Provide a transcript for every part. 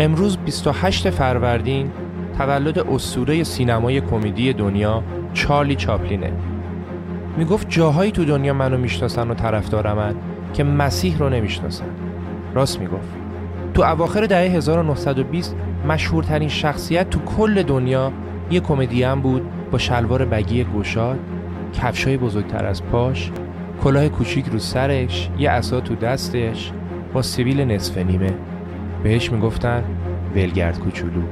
امروز 28 فروردین تولد اسطوره سینمای کمدی دنیا چارلی چاپلینه. می‌گفت جاهایی تو دنیا منو می‌شناسن و طرفدارمن که مسیح رو نمی‌شناسن. راست می‌گفت. تو اواخر دهه 1920 مشهورترین شخصیت تو کل دنیا یه کمدین بود با شلوار بگی گشاد کفشای بزرگتر از پاش کلاه کوچیک رو سرش یه عصا تو دستش با سیبیل نصف نیمه. بهش می‌گفتن ولگرد کوچولو.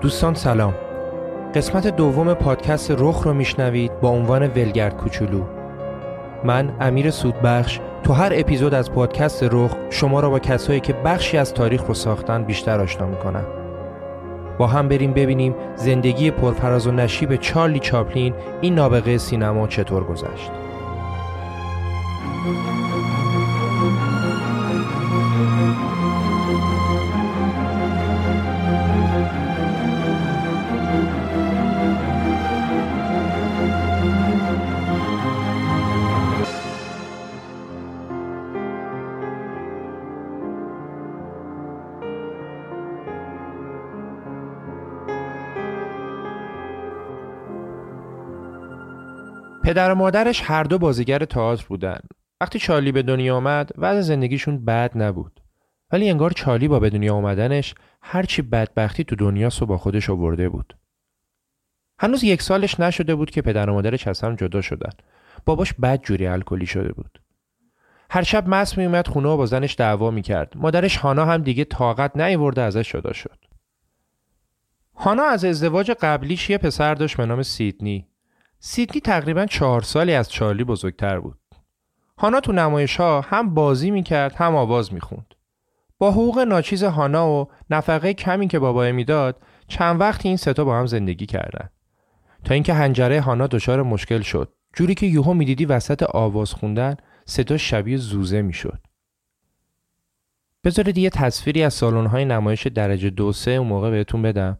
دوستان سلام. قسمت دوم پادکست رخ رو میشنوید با عنوان ولگرد کوچولو. من امیر سودبخش تو هر اپیزود از پادکست رخ شما را با کسایی که بخشی از تاریخ رو ساختن بیشتر آشنا می‌کنم. با هم بریم ببینیم زندگی پرفراز و نشیب چارلی چاپلین این نابغه سینما چطور گذشت. پدر و مادرش هر دو بازیگر تئاتر بودن. وقتی چارلی به دنیا آمد وضع زندگیشون بد نبود. ولی انگار چارلی با به دنیا آمدنش هرچی بدبختی تو دنیا سو با خودش آورده بود. هنوز یک سالش نشده بود که پدر و مادرش از هم جدا شدن. باباش بد جوری الکلی شده بود. هر شب مست میومد خونه و با زنش دعوا می‌کرد. مادرش هانا هم دیگه طاقت نیورده ازش جدا شد. هانا از ازدواج قبلیش یه پسر داشت به نام سیدنی سیدنی تقریبا چهار سالی از چارلی بزرگتر بود. هانا تو نمایش ها هم بازی می‌کرد هم آواز می‌خوند. با حقوق ناچیز هانا و نفقه کمی که بابای می‌داد چند وقتی این ستا با هم زندگی کردن. تا اینکه هنجره هانا دچار مشکل شد. جوری که یوهو می‌دیدی وسط آواز خوندن صدا شبیه زوزه می‌شد. بذارید یه تصویری از سالن نمایش درجه دو سه اون موقع بهتون بدم.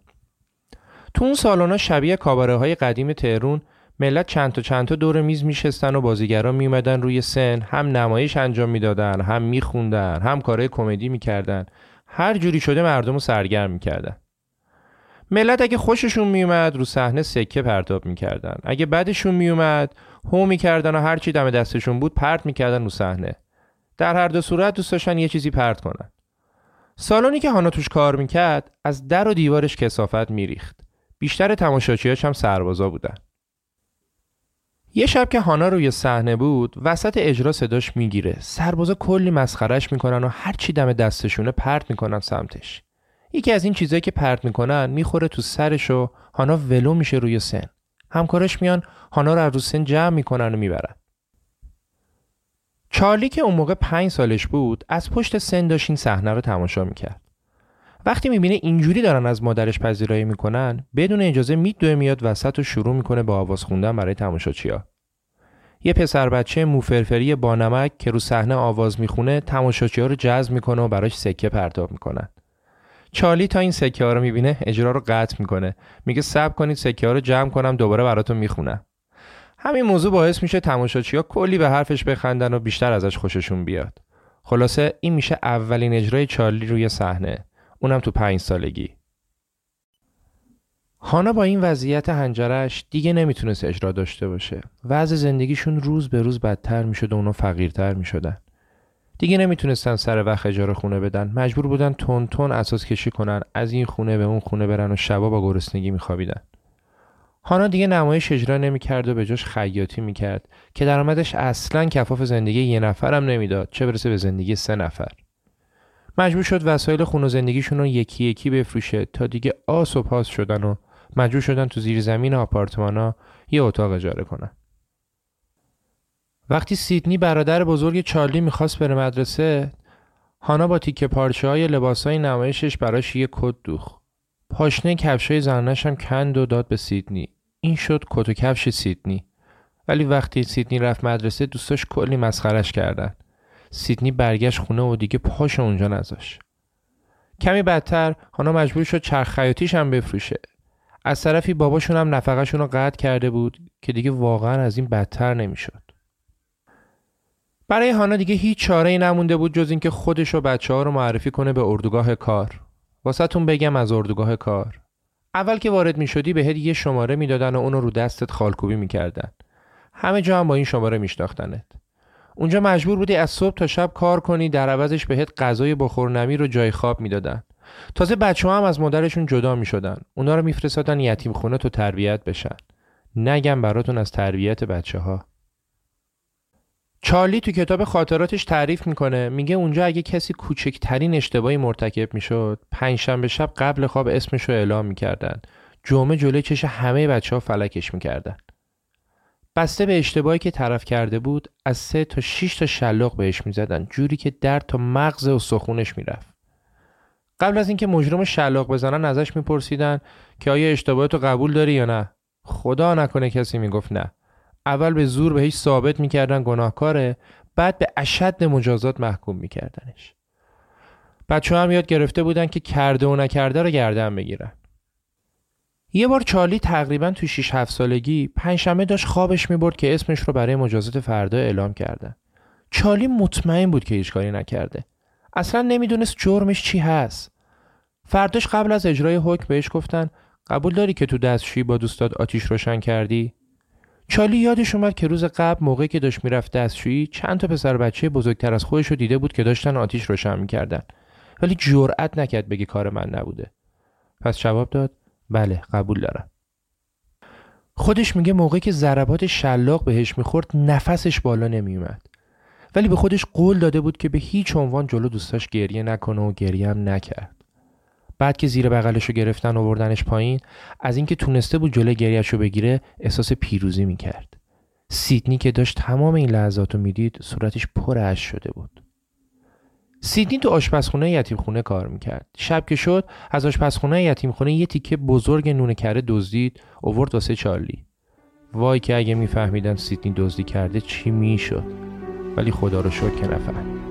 تو اون سالن شبیه کاباره های قدیم تهرون ملت چند تا چند تا دور میز میشستن و بازیگران میومدن روی سن. هم نمایش انجام می‌دادن هم میخوندن هم کارهای کمدی می‌کردن. هر جوری شده مردم رو سرگرم می‌کردن. ملت اگه خوششون میومد رو صحنه سکه پرتاب می‌کردن. اگه بدشون میومد هو می‌کردن و هرچی دم دستشون بود پرت می‌کردن رو صحنه. در هر دو صورت دوست داشتن یه چیزی پرت کنن. سالونی که هانا توش کار می‌کرد از در و دیوارش کسافت میریخت. بیشتر تماشاچیاش هم سربازا بودن. یه شب که هانا روی صحنه بود وسط اجرا صداش می‌گیره. سربازا کلی مسخرش می‌کنن و هر چی دم دستشونه پرت می‌کنن سمتش. یکی از این چیزایی که پرت می‌کنن می‌خوره تو سرش و هانا ولو میشه روی سن. همکارش میان هانا رو از رو سن جمع می‌کنن و می‌برن. چارلی که اون موقع پنج سالش بود از پشت سن داشت این صحنه رو تماشا می‌کرد. وقتی می‌بینه اینجوری دارن از مادرش پذیرایی می‌کنن بدون اجازه میدوه میاد وسط و شروع می‌کنه با آواز خوندن برای تماشاچیا یه پسر بچه موفرفری با نمک که رو صحنه آواز می‌خونه تماشاچیها رو جذب می‌کنه و براش سکه پرتاب می‌کنن. چارلی تا این سکه ها رو می‌بینه اجرا رو قطع می‌کنه. میگه صبر کنید سکه ها رو جمع کنم دوباره براتون می‌خونم. همین موضوع باعث میشه تماشاچیها کلی به حرفش بخندن و بیشتر ازش خوششون بیاد. خلاصه این میشه اولین اجرای چارلی روی صحنه. اونم تو پنج سالگی. هانا با این وضعیت هنجرش دیگه نمی‌تونست اجرا داشته باشه. وضع زندگیشون روز به روز بدتر می‌شد و اونا فقیرتر می‌شدن. دیگه نمی‌تونستن سر وقت اجاره خونه بدن. مجبور بودن تون تون اساس کشی کنن از این خونه به اون خونه برن و شبا با گرسنگی میخوابیدن. هانا دیگه نمایش اجرا نمی‌کرد و به جاش خیاطی می‌کرد که درآمدش اصلا کفاف زندگی یه نفرم نمی‌داد چه برسه به زندگی سه نفر. مجبور شد وسایل خون و زندگیشون رو یکی یکی بفروشه تا دیگه آس و پاس شدن و مجبور شدن تو زیر زمین آپارتمانا یه اتاق اجاره کنن. وقتی سیدنی برادر بزرگ چارلی می‌خواست بره مدرسه هانا با تیکه پارچه های لباس های نمایشش براش یه کت دوخ پاشنه کفش های زنش هم کند و داد به سیدنی. این شد کت و کفش سیدنی. ولی وقتی سیدنی رفت مدرسه دوستاش کلی مسخرش کردن. سیدنی برگشت خونه و دیگه پاش اونجا نذاش کمی بدتر هانا مجبور شد چرخ خیاطیش هم بفروشه. از طرفی باباشون هم نفقهشون رو قطع کرده بود که دیگه واقعا از این بدتر نمی‌شد. برای هانا دیگه هیچ چاره ای نمونده بود جز اینکه خودش و بچه ها رو معرفی کنه به اردوگاه کار. واسهتون بگم از اردوگاه کار. اول که وارد می شدی بهت یه شماره می‌دادن و اونو رو دستت خالکوبی می‌کردن. همه جا هم با این شماره میشناختنت. اونجا مجبور بودی از صبح تا شب کار کنی در عوضش بهت غذای بخورنمی رو جای خواب می‌دادن تازه بچه ها هم از مادرشون جدا می شدن. اونا رو میفرستادن یتیم خونه تو تربیت بشن. نگم براتون از تربیت بچه ها. چارلی تو کتاب خاطراتش تعریف می‌کنه میگه اونجا اگه کسی کوچکترین اشتباهی مرتکب می‌شد پنجشنبه شب قبل خواب اسمش رو اعلام می‌کردن جمعه جلوی چش همه بچه ها فلکش می‌کردن بسته به اشتباهی که طرف کرده بود از سه تا 6 تا شلاق بهش می‌زدن جوری که درد تا مغز و سخونش می‌رفت. قبل از اینکه مجرم شلاق بزنن ازش میپرسیدن که آیا اشتباهتو قبول داری یا نه. خدا نکنه کسی می‌گفت نه. اول به زور بهش ثابت می‌کردن گناهکاره بعد به اشد مجازات محکوم میکردنش. بچه هم یاد گرفته بودن که کرده و نکرده رو گردن بگیرن. یه بار چارلی تقریبا تو 6 7 سالگی پنجشنبه داشت خوابش می‌برد که اسمش رو برای مجازات فردا اعلام کردن چارلی مطمئن بود که هیچ کاری نکرده. اصلا نمی‌دونست جرمش چی هست. فرداش قبل از اجرای حکم بهش گفتن قبول داری که تو دستشویی با دوستات آتیش روشن کردی؟ چالی یادش اومد که روز قبل موقعی که داشت می‌رفت دستشویی چند تا پسر بچه بزرگتر از خودش رو دیده بود که داشتن آتیش روشن می‌کردن. ولی جرأت نکرد بگه کار من نبوده. پس جواب داد بله قبول دارم. خودش میگه موقعی که ضربات شلاق بهش می‌خورد نفسش بالا نمیومد ولی به خودش قول داده بود که به هیچ عنوان جلو دوستاش گریه نکنه و گریه هم نکرد. بعد که زیر بغلش رو گرفتن و بردنش پایین از اینکه تونسته بود جلو گریهش رو بگیره احساس پیروزی می‌کرد. سیدنی که داشت تمام این لحظات رو می‌دید صورتش پر اش شده بود. سیدنی تو آشپزخونه یتیمخونه کار می‌کرد. شب که شد از آشپزخونه یتیمخونه یه تیکه بزرگ نون کره دزدید اوورد واسه چارلی. وای که اگه میفهمیدن سیدنی دزدی کرده چی می‌شد. ولی خدا رو شکر که نفهمید.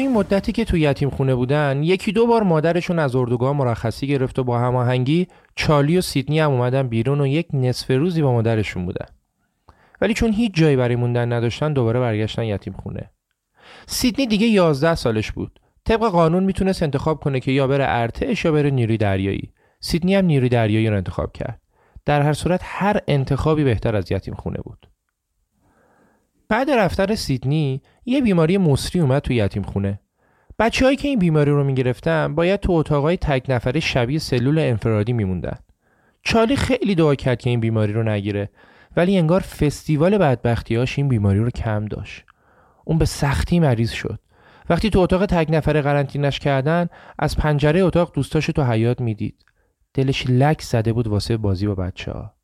این مدتی که تو یتیم خونه بودن یکی دو بار مادرشون از اردوگاه مرخصی گرفت و با هماهنگی چالی و سیدنی هم اومدن بیرون و یک نصف روزی با مادرشون بودن. ولی چون هیچ جایی برای موندن نداشتن دوباره برگشتن یتیم خونه. سیدنی دیگه 11 سالش بود. طبق قانون می‌تونست انتخاب کنه که یا بره ارتش یا بره نیروی دریایی. سیدنی هم نیروی دریایی رو انتخاب کرد. در هر صورت هر انتخابی بهتر از یتیم خونه بود. بعد رفتن سیدنی یه بیماری مصری اومد تو یتیم خونه. بچههایی که این بیماری رو می‌گرفتن باید تو اتاقای تک نفره شبیه سلول انفرادی میموندن. چالی خیلی دعا کرد که این بیماری رو نگیره ولی انگار فستیوال بدبختیاش این بیماری رو کم داشت. اون به سختی مریض شد. وقتی تو اتاق تک نفره قرنطینش کردن از پنجره اتاق دوستاشو تو حیات می‌دید. دلش لک زده بود واسه بازی با بچه ها.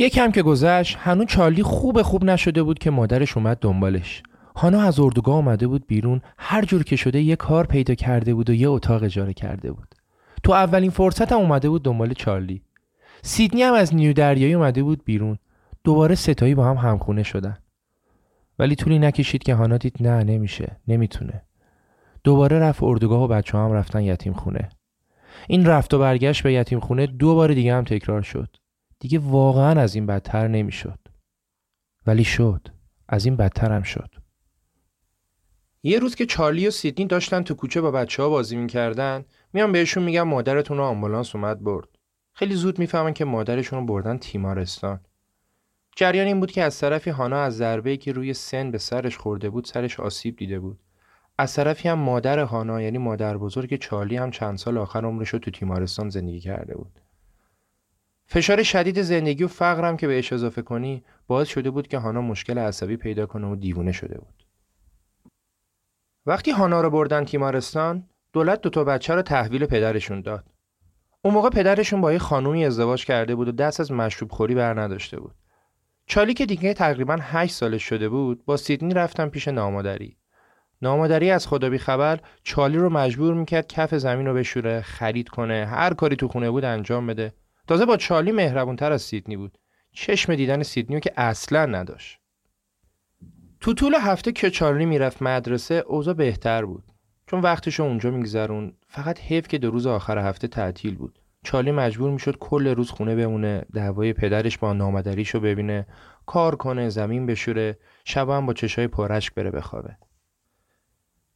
یکم که گذشت هنوز چارلی خوب خوب نشده بود که مادرش اومد دنبالش. هانا از اردوگاه آمده بود بیرون هر جور که شده یه کار پیدا کرده بود و یه اتاق اجاره کرده بود. تو اولین فرصت هم اومده بود دنبال چارلی. سیدنی هم از نیو دریایی اومده بود بیرون. دوباره ستایی با هم همخونه شدن. ولی طولی نکشید که هانا دید نه نمیشه نمی‌تونه. دوباره رفت اردوگاه و بچه هم رفتن یتیم خونه این رفت و برگشت به یتیم خونه دو بار دیگه هم تکرار شد. دیگه واقعا از این بدتر نمی‌شد. ولی شد. از این بدتر هم شد. یه روز که چارلی و سیدنی داشتن تو کوچه با بچه ها بازی می‌کردن میان بهشون میگم مادرتون رو آمبولانس اومد برد. خیلی زود می‌فهمن که مادرشون رو بردن تیمارستان. جریان این بود که از طرفی هانا از ضربه‌ای که روی سن به سرش خورده بود سرش آسیب دیده بود. از طرفی هم مادر هانا یعنی مادر بزرگ چارلی هم چند سال آخر عمرش رو تو تیمارستان زندگی کرده بود. فشار شدید زندگی و فقرم که بهش اضافه کنی باعث شده بود که هانا مشکل عصبی پیدا کنه و دیوونه شده بود. وقتی هانا رو بردن تیمارستان دولت دو تا بچه رو تحویل پدرشون داد. اون موقع پدرشون با یه خانومی ازدواج کرده بود و دست از مشروب خوری بر نداشته بود. چالی که دیگه تقریبا 8 سالش شده بود با سیدنی رفتن پیش نامادری. نامادری از خدا بی خبر چالی رو مجبور می‌کرد کف زمین رو بشوره خرید کنه هر کاری تو خونه بود انجام بده. تازه با چالی مهربونتر از سیدنی بود. چشم دیدن سیدنی رو که اصلا نداشت. تو طول هفته که چارلی می‌رفت مدرسه اوضاع بهتر بود. چون وقتش اونجا میگذرون فقط حیف که دو روز آخر هفته تعطیل بود. چارلی مجبور می‌شد کل روز خونه بمونه دعوای پدرش با نامدریشو ببینه کار کنه زمین بشوره شب هم با چشای پرشک بره بخوابه.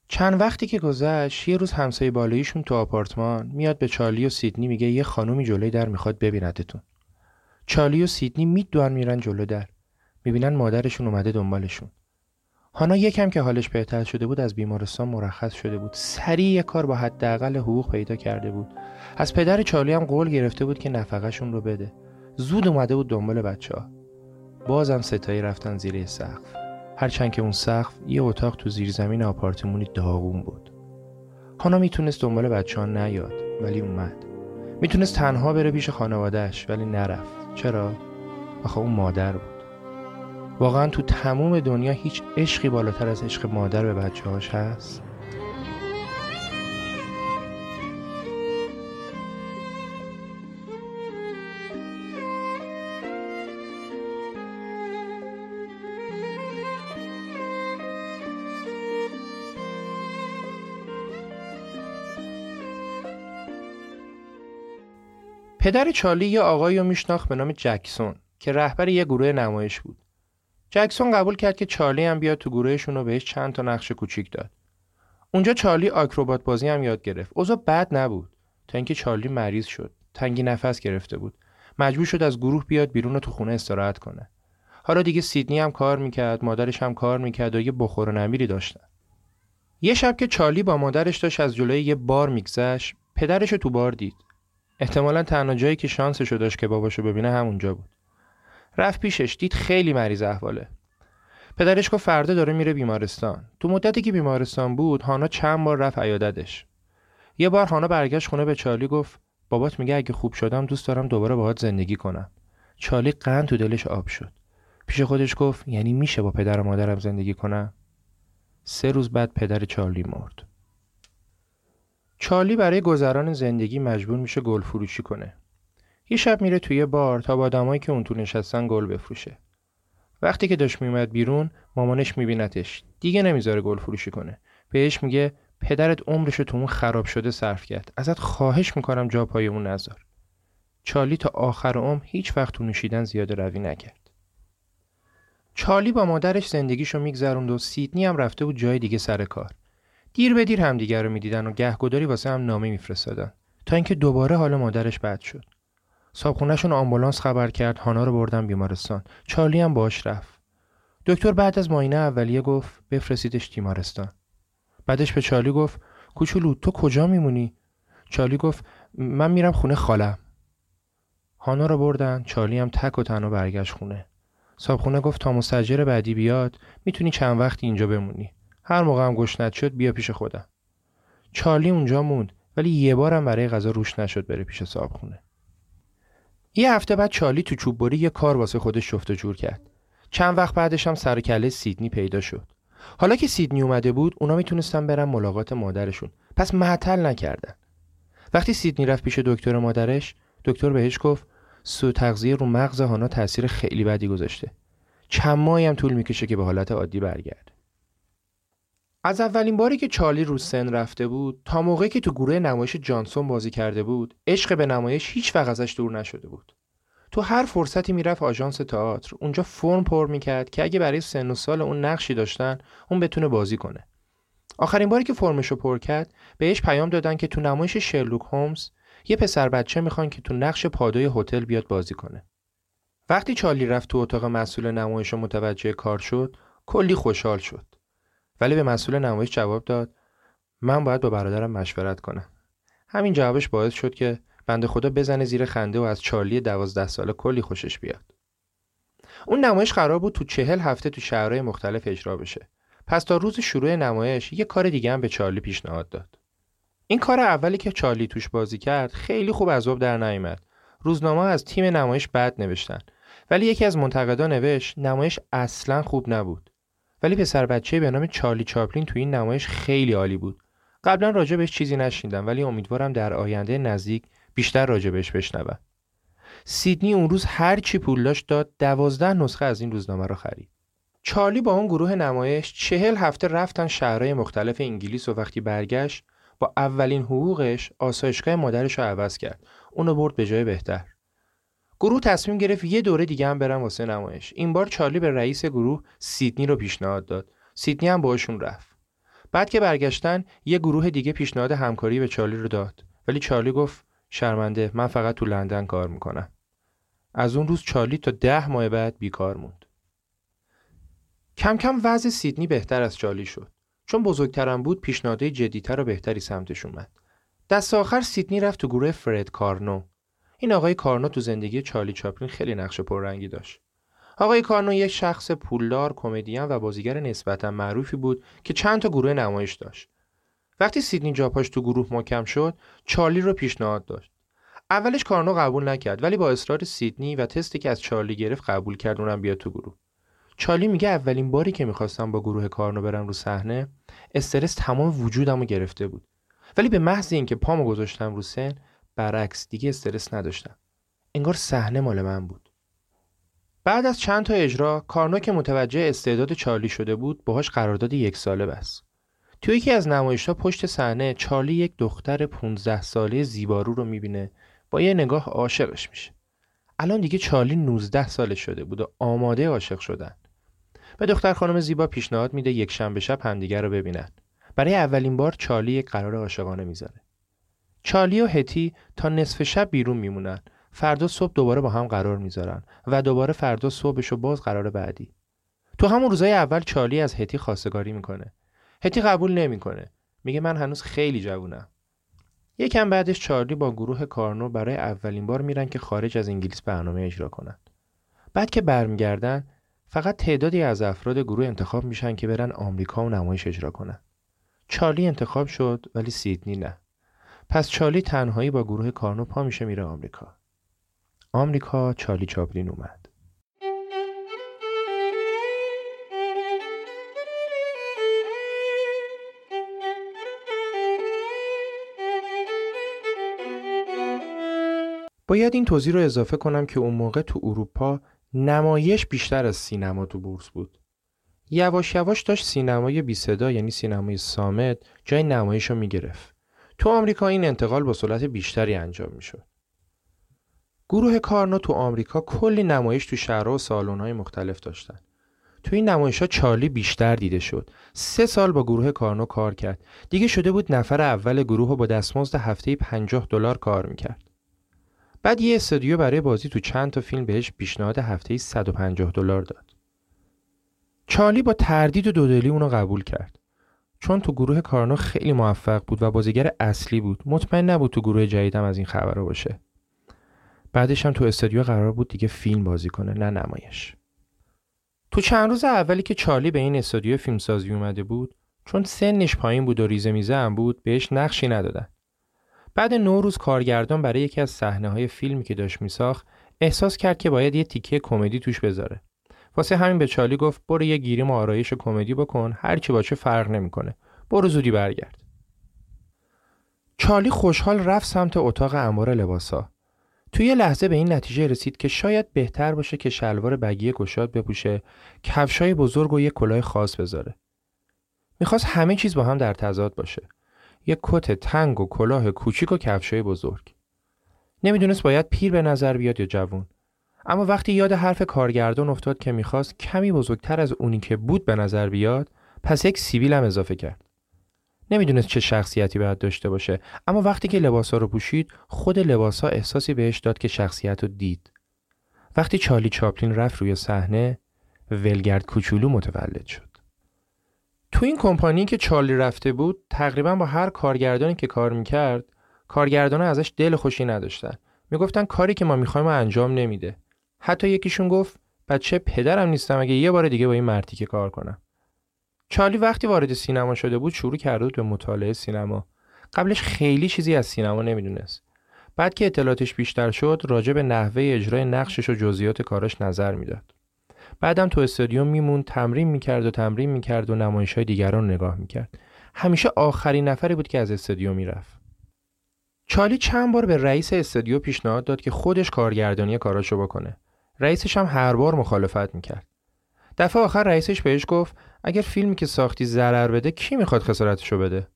چند وقتی که گذشت یه روز همسایه بالاییشون تو آپارتمان میاد به چارلی و سیدنی میگه یه خانومی جلوی در می‌خواد ببیندتون. چارلی و سیدنی میدوان میرن جلو در. می‌بینن مادرشون اومده دنبالشون. هانا یکم که حالش بهتر شده بود از بیمارستان مرخص شده بود. سریع یه کار با حداقل حقوق پیدا کرده بود. از پدر چارلی هم قول گرفته بود که نفقهشون رو بده. زود اومده بود دنبال بچه ها بازم ستایی رفتن زیر سقف. هرچند که اون سقف یه اتاق تو زیرزمین آپارتمونی داغون بود هانا می‌تونست دنبال بچه ها نیاد ولی اومد می‌تونست تنها بره پیش خانوادهش ولی نرفت چرا؟ آخه اون مادر بود واقعا تو تموم دنیا هیچ عشقی بالاتر از عشق مادر به بچه هاش هست؟ پدر چارلی یه آقایی رو میشناخت به نام جکسون که رهبر یه گروه نمایش بود. جکسون قبول کرد که چارلی هم بیاد تو گروهشون و بهش چند تا نقش کوچیک داد. اونجا چارلی آکروبات بازی هم یاد گرفت. اوضاع بد نبود تا اینکه چارلی مریض شد. تنگی نفس گرفته بود. مجبور شد از گروه بیاد بیرون و تو خونه استراحت کنه. حالا دیگه سیدنی هم کار می‌کرد، مادرش هم کار می‌کرد و یه بخور و نمیری داشتن. یه شب که چارلی با مادرش داشت از جلوی یه بار میگذشت، پدرش تو بار دید. احتمالا تنها جایی که شانسشو داشت که باباشو ببینه همونجا بود. رفت پیشش دید خیلی مریض احواله. پدرش گفت فردا داره میره بیمارستان. تو مدتی که بیمارستان بود هانا چند بار رفت عیادتش. یه بار هانا برگشت خونه به چارلی گفت بابات میگه اگه خوب شدم دوست دارم دوباره باهات زندگی کنم. چارلی قند تو دلش آب شد. پیش خودش گفت یعنی میشه با پدر و مادرم زندگی کنم؟ سه روز بعد پدر چارلی مرد. چارلی برای گذران زندگی مجبور میشه گل فروشی کنه. یه شب میره توی بار تا با آدمایی که اون تو نشستن گل بفروشه. وقتی که داشت میومد بیرون مامانش میبینتش. دیگه نمی‌ذاره گل فروشی کنه. بهش میگه پدرت عمرش تو اون خراب شده صرف کرد ازت خواهش می‌کنم جا پای اون نذار چالی تا آخر عمر هیچ وقت تو نوشیدن زیاده روی نکرد چالی با مادرش زندگیشو میگذروند و سیدنی هم رفته بود جای دیگه سر کار دیر به دیر همدیگر رو می‌دیدن و گهگداری واسه هم نامه میفرستادن. تا اینکه دوباره حال مادرش بد شد. صابخونهشون آمبولانس خبر کرد هانا رو بردن بیمارستان. چارلی هم باش رفت. دکتر بعد از ماینه اولیه گفت بفرستیدش تیمارستان. بعدش به چارلی گفت کوچولو تو کجا میمونی؟ چارلی گفت من میرم خونه خالم. هانا رو بردن چارلی هم تک و تنها برگشت خونه. صابخونه گفت تا مستجر بعدی بیاد می‌تونی چند وقت اینجا بمونی. هر موقع هم گشنت شد بیا پیش خودم. چارلی اونجا موند ولی یه بارم برای غذا روش نشد بره پیش صابخونه. یه هفته بعد چارلی تو چوب بری یه کار واسه خودش شفت و جور کرد. چند وقت بعدش هم سر کله سیدنی پیدا شد. حالا که سیدنی اومده بود اونا می‌تونستن برن ملاقات مادرشون. پس معطل نکردن. وقتی سیدنی رفت پیش دکتر مادرش دکتر بهش گفت سو تغذیه رو مغز هانا تاثیر خیلی بدی گذاشته. چند ماهی هم طول می‌کشه که به حالت عادی برگرده از اولین باری که چارلی رو سن رفته بود تا موقعی که تو گروه نمایش جانسون بازی کرده بود عشق به نمایش هیچ وقت ازش دور نشده بود. تو هر فرصتی می‌رفت آژانس تئاتر. اونجا فرم پر می‌کرد که اگه برای سن و سال اون نقشی داشتن اون بتونه بازی کنه. آخرین باری که فرمشو پر کرد بهش پیام دادن که تو نمایش شرلوک هومز یه پسر بچه می‌خوان که تو نقش پادوی هتل بیاد بازی کنه. وقتی چارلی رفت تو اتاق مسئول نمایش متوجه کار شد کلی خوشحال شد. ولی به مسئول نمایش جواب داد من باید با برادرم مشورت کنم. همین جوابش باعث شد که بنده خدا بزنه زیر خنده و از چارلی دوازده ساله کلی خوشش بیاد. اون نمایش قرار بود تو چهل هفته تو شهرهای مختلف اجرا بشه. پس تا روز شروع نمایش یه کار دیگه هم به چارلی پیشنهاد داد. این کار اولی که چارلی توش بازی کرد خیلی خوب از آب در نیامد روزنامه از تیم نمایش بد نوشتن. ولی یکی از منتقدا نوشت نمایش اصلا خوب نبود. ولی پسر بچه به نام چارلی چاپلین تو این نمایش خیلی عالی بود. قبلا راجع بهش چیزی نشیندم ولی امیدوارم در آینده نزدیک بیشتر راجع بهش بشنوم. سیدنی اون روز هر چی پول داشت داد دوازده نسخه از این روزنامه رو خرید. چارلی با اون گروه نمایش چهل هفته رفتن شهرهای مختلف انگلیس و وقتی برگشت با اولین حقوقش آسایشگاه مادرش رو عوض کرد. اونو برد به جای بهتر. گروه تصمیم گرفت یه دوره دیگه هم برن واسه نمایش. این بار چارلی به رئیس گروه سیدنی رو پیشنهاد داد. سیدنی هم باشون رفت. بعد که برگشتن یه گروه دیگه پیشنهاد همکاری به چارلی رو داد. ولی چارلی گفت شرمنده من فقط تو لندن کار می‌کنم. از اون روز چارلی تا ده ماه بعد بیکار موند. کم کم وضع سیدنی بهتر از چارلی شد. چون بزرگترم بود پیشنهادهای جدیتر و بهتری سمتش اومد. دست آخر سیدنی رفت تو گروه فرد کارنو. این آقای کارنو تو زندگی چارلی چاپلین خیلی نقش پررنگی داشت. آقای کارنو یک شخص پولدار کمدین و بازیگر نسبتا معروفی بود که چند تا گروه نمایش داشت. وقتی سیدنی جاپاش تو گروه محکم شد چارلی رو پیشنهاد داشت. اولش کارنو قبول نکرد ولی با اصرار سیدنی و تستی که از چارلی گرفت قبول کرد اونم بیاد تو گروه. چارلی میگه اولین باری که می‌خواستم با گروه کارنو برم رو صحنه استرس تمام وجودم گرفته بود. ولی به محض اینکه پامو گذاشتم رو سن برعکس دیگه استرس نداشتم. انگار صحنه مال من بود. بعد از چند تا اجرا کارنو که متوجه استعداد چارلی شده بود باهاش قرارداد یک ساله بس توی یکی از نمایشها پشت صحنه چارلی یک دختر 15 ساله زیبارو رو می‌بینه. با یه نگاه عاشقش میشه. الان دیگه چارلی 19 سالش شده بود و آماده عاشق شدن. به دختر خانم زیبا پیشنهاد میده یک شنبه شب همدیگر رو ببینن. برای اولین بار چارلی یک قرار عاشقانه می‌ذاره. چارلی و هتی تا نصف شب بیرون میمونن. فردا صبح دوباره با هم قرار می‌ذارن و دوباره فردا صبحش و باز قرار بعدی. تو همون روزای اول چارلی از هتی خواستگاری می‌کنه. هتی قبول نمی‌کنه. میگه من هنوز خیلی جوونم. یکم بعدش چارلی با گروه کارنو برای اولین بار میرن که خارج از انگلیس برنامه اجرا کنن. بعد که برمیگردن فقط تعدادی از افراد گروه انتخاب میشن که برن آمریکا و نمایش اجرا کنن. چارلی انتخاب شد ولی سیدنی نه. پس چارلی تنهایی با گروه کارنو پا میشه میره آمریکا. آمریکا چارلی چاپلین اومد. باید این توضیح رو اضافه کنم که اون موقع تو اروپا نمایش بیشتر از سینما تو بورس بود. یواش یواش داشت سینمای بی صدا یعنی سینمای سامت جای نمایش رو می‌گرفت. تو آمریکا این انتقال با سرعت بیشتری انجام می‌شد. گروه کارنو تو آمریکا کلی نمایش تو شهرها و سالن‌های مختلف داشتن. تو این نمایش ها چارلی بیشتر دیده شد. سه سال با گروه کارنو کار کرد. دیگه شده بود نفر اول گروه رو با دستمزد هفته 50 دلار کار می‌کرد. بعد یه استودیو برای بازی تو چند تا فیلم بهش پیشنهاد هفته 150 دلار داد. چارلی با تردید و دودلی اونو قبول کرد. چون تو گروه کارنو خیلی موفق بود و بازیگر اصلی بود. مطمئن نبود تو گروه جدیدم از این خبر باشه. بعدش هم تو استودیو قرار بود دیگه فیلم بازی کنه نه نمایش. تو چند روز اولی که چارلی به این استودیو فیلمسازی اومده بود چون سنش پایین بود و ریزه میزه هم بود بهش نقشی ندادن. بعد نو روز کارگردان برای یکی از صحنه های فیلمی که داشت میساخت احساس کرد که باید یه تیکه کمدی توش بذاره. واسه همین به چارلی گفت برو یه گیریم و آرایش کمدی بکن هر چی باشه فرق نمی‌کنه. برو زودی برگرد. چارلی خوشحال رفت سمت اتاق انبار لباسا. توی یه لحظه به این نتیجه رسید که شاید بهتر باشه که شلوار بگی گشاد بپوشه کفشای بزرگ و یه کلاه خاص بذاره می‌خواست همه چیز با هم در تضاد باشه یه کت تنگ و کلاه کوچیک و کفشای بزرگ نمی‌دونست باید پیر به نظر بیاد یا جوون اما وقتی یاد حرف کارگردان افتاد که می‌خواست کمی بزرگتر از اونی که بود به نظر بیاد پس یک سیبیل هم اضافه کرد. نمی‌دونست چه شخصیتی باید داشته باشه اما وقتی که لباسا رو پوشید خود لباسا احساسی بهش داد که شخصیت رو دید. وقتی چارلی چاپلین رفت روی صحنه ولگرد کوچولو متولد شد. تو این کمپانی که چارلی رفته بود تقریبا با هر کارگردانی که کار می‌کرد کارگردان ازش دل خوشی نداشتن. می‌گفتن کاری که ما می‌خوایم انجام نمیده. حتی یکیشون گفت بچه پدرم نیستم اگه یه بار دیگه با این مرتی که کار کنم. چارلی وقتی وارد سینما شده بود شروع کرده بود به مطالعه سینما. قبلش خیلی چیزی از سینما نمی‌دونست. بعد که اطلاعاتش بیشتر شد راجع به نحوه اجرای نقشش و جزئیات کارش نظر می‌داد. بعدم تو استادیوم میمون تمرین می‌کرد و تمرین می‌کرد و نمایش های دیگران نگاه می‌کرد. همیشه آخرین نفری بود که از استادیوم می‌رفت. چارلی چند بار به رئیس استودیو پیشنهاد داد که خودش کارگردانی کاراشو بکنه. رئیسش هم هر بار مخالفت می‌کرد. دفعه آخر رئیسش بهش گفت اگر فیلمی که ساختی ضرر بده کی می‌خواد خسارتشو بده؟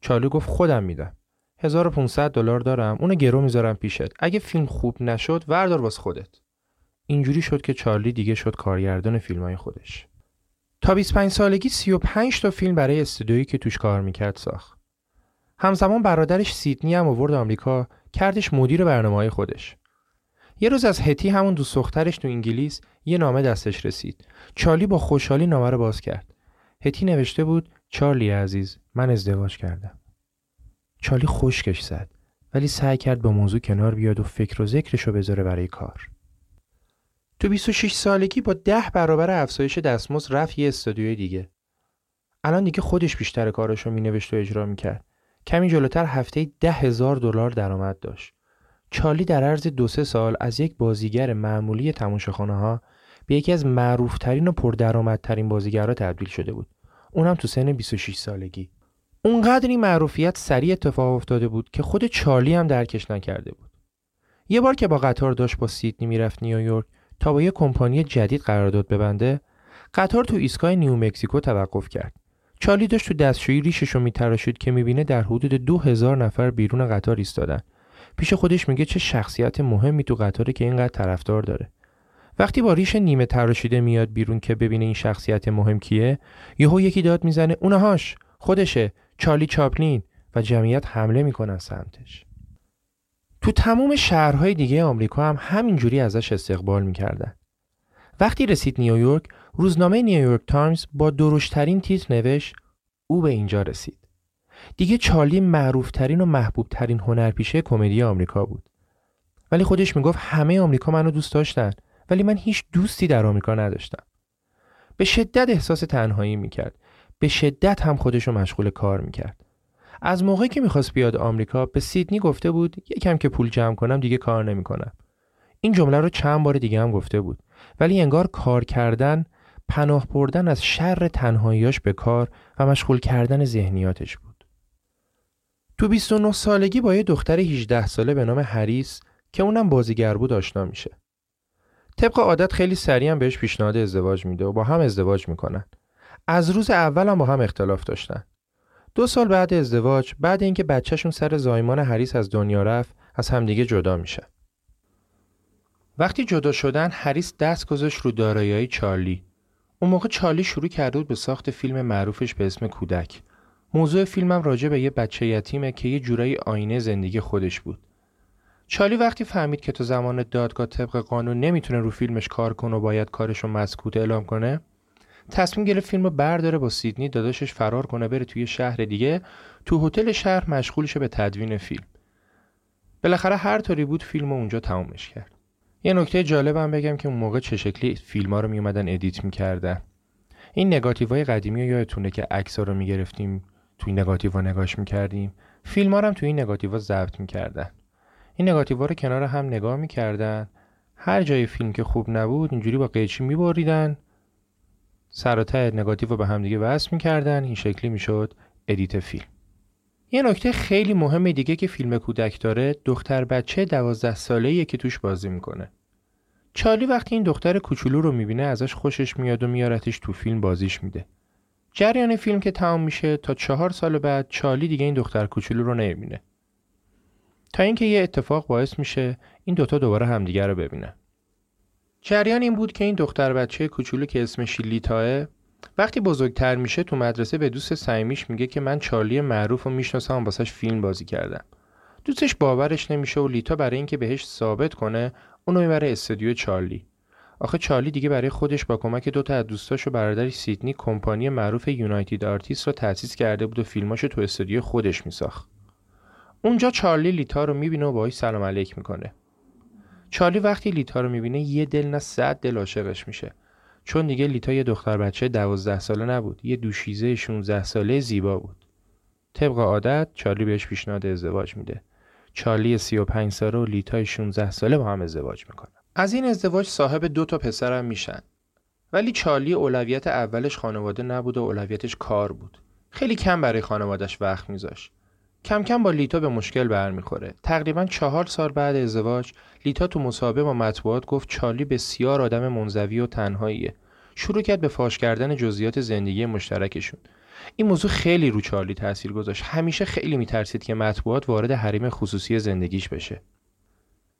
چارلی گفت خودم میدم. 1500 دلار دارم اونو گرو می‌ذارم پیشت. اگه فیلم خوب نشد وردار واس خودت. اینجوری شد که چارلی دیگه شد کارگردان فیلمای خودش. تا 25 سالگی 35 تا فیلم برای استودیویی که توش کار می‌کرد ساخت. همزمان برادرش سیدنی هم آورد آمریکا کردش مدیر برنامه خودش. یه روز از هتی همون دوست دخترش تو انگلیس یه نامه دستش رسید. چارلی با خوشحالی نامه رو باز کرد. هتی نوشته بود چارلی عزیز من ازدواج کردم. چارلی خوشکش زد ولی سعی کرد با موضوع کنار بیاد و فکر و ذکرش رو بذاره برای کار. تو 26 سالگی با ده برابر افزایش دستمزد رفت یه استودیوی دیگه. الان دیگه خودش بیشتر کارش رو مینوشت و اجرا می‌کرد. کمی جلوتر هفته ده هزار دلار درآمد داشت. چارلی در عرض دو سه سال از یک بازیگر معمولی تماشاخانه ها به یکی از معروفترین و پردرآمدترین بازیگرها تبدیل شده بود. اونم تو سن 26 سالگی. اونقدر این معروفیت سریع اتفاق افتاده بود که خود چارلی هم درکش نکرده بود. یه بار که با قطار داشت با سیدنی می‌رفت نیویورک تا با یه کمپانی جدید قرارداد ببنده، قطار تو ایستگاه نیو مکزیکو توقف کرد. چارلی داشت تو دستشویی ریشش رو میتراشید که می‌بینه در حدود دو هزار نفر بیرون قطار ایستادن پیش خودش میگه چه شخصیت مهمی تو قطاره که اینقدر طرفدار داره. وقتی با ریش نیمه تراشیده میاد بیرون که ببینه این شخصیت مهم کیه یهو یکی داد می‌زنه اوناهاش خودشه چارلی چاپلین. و جمعیت حمله می‌کنن سمتش. تو تموم شهرهای دیگه آمریکا هم همینجوری ازش استقبال می‌کردن. وقتی رسید نیویورک روزنامه نیویورک تایمز با درشترین تیتر نوشت او به اینجا رسید. دیگه چارلی معروفترین و محبوبترین هنرپیشه کمدی آمریکا بود. ولی خودش می‌گفت همه آمریکا منو دوست داشتن ولی من هیچ دوستی در آمریکا نداشتم. به شدت احساس تنهایی می‌کرد. به شدت هم خودشو مشغول کار می‌کرد. از موقعی که می‌خواست بیاد آمریکا به سیدنی گفته بود یکم که پول جمع کنم دیگه کار نمی‌کنم. این جمله رو چند بار دیگه هم گفته بود. ولی انگار کار کردن پناه بردن از شر تنهاییاش به کار و مشغول کردن ذهنیاتش بود. تو 29 سالگی با یه دختر 18 ساله به نام هریس که اونم بازیگر بود آشنا میشه. طبق عادت خیلی سریع هم بهش پیشنهاد ازدواج میده و با هم ازدواج می‌کنن. از روز اول هم با هم اختلاف داشتن دو سال بعد ازدواج بعد اینکه بچهشون سر زایمان هریس از دنیا رفت از همدیگه جدا میشه وقتی جدا شدن هریس دست گذاشت رو دارایی چارلی اون موقع چارلی شروع کرده بود به ساخت فیلم معروفش به اسم کودک موضوع فیلمم راجع به یه بچه یتیمه که یه جورایی آینه زندگی خودش بود. چارلی وقتی فهمید که تا زمان دادگاه طبق قانون نمی‌تونه رو فیلمش کار کنه و باید کارش رو مسکوت اعلام کنه تصمیم گرفت فیلم رو برداره با سیدنی داداشش فرار کنه بره توی شهر دیگه. تو هتل شهر مشغول شه به تدوین فیلم. بالاخره هر طوری بود فیلم رو اونجا تمومش کرد. یه نکته جالبم بگم که اون موقع چه شکلی فیلم ها رو میومدن ادیت می‌کردن. این نگاتیوهای قدیمی رو یادتونه که عکس رو می‌گرفتیم؟ توی نگاتیو نگاش می‌کردیم. فیلم ها هم توی این نگاتیو ضبط می‌کردن. این نگاتیو رو کنار هم نگاه می‌کردن. هر جای فیلم که خوب نبود اینجوری با قیچی میبریدن. سر و نگاتیو رو به همدیگه وصل می‌کردن. این شکلی می‌شد edit فیلم. یه نکته خیلی مهم دیگه که فیلم کودک داره دختر بچه دوازده ساله که توش بازی می‌کنه. چارلی وقتی این دختر کوچولو رو می‌بینه ازش خوشش میاد و میارتش تو فیلم بازیش میده. جریان فیلم که تمام میشه تا چهار سال بعد چارلی دیگه این دختر کوچولو رو نمی‌بینه. تا اینکه یه اتفاق باعث میشه این دوتا دوباره همدیگه رو ببینن. جریان این بود که این دختر بچه کوچولو که اسمش لیتاه وقتی بزرگتر میشه تو مدرسه به دوست صمیمیش میگه که من چارلی معروف و می‌شناسم واسش فیلم بازی کردم. دوستش باورش نمیشه و لیتا برای اینکه بهش ثابت کنه اونو می‌بره استودیو چارلی. آخه چارلی دیگه برای خودش با کمک دوتا از دوستاش و برادرش سیدنی کمپانی معروف United Artists رو تأسیس کرده بود و فیلماشو تو استودیو خودش میساخت. اونجا چارلی لیتا رو می‌بینه و باهاش سلام علیک می‌کنه. چارلی وقتی لیتا رو می‌بینه یه دل نه صد دل عاشقش میشه. چون دیگه لیتا یه دختر بچه دوازده ساله نبود یه دوشیزه 16 ساله زیبا بود. طبق عادت چارلی بهش پیشنهاد ازدواج میده. چارلی 35 ساله و لیتا 16 ساله با هم ازدواج می‌کنن. از این ازدواج صاحب دو تا پسرم میشن. ولی چارلی اولویت اولش خانواده نبود و اولویتش کار بود. خیلی کم برای خانوادش وقت میذاشت. کم کم با لیتا به مشکل برمیخوره. تقریبا چهار سال بعد ازدواج لیتا تو مصاحبه با مطبوعات گفت چارلی بسیار آدم منزوی و تنهاییه. شروع کرد به فاش کردن جزئیات زندگی مشترکشون. این موضوع خیلی رو چارلی تاثیر گذاشت. همیشه خیلی میترسید که مطبوعات وارد حریم خصوصی زندگیش بشه.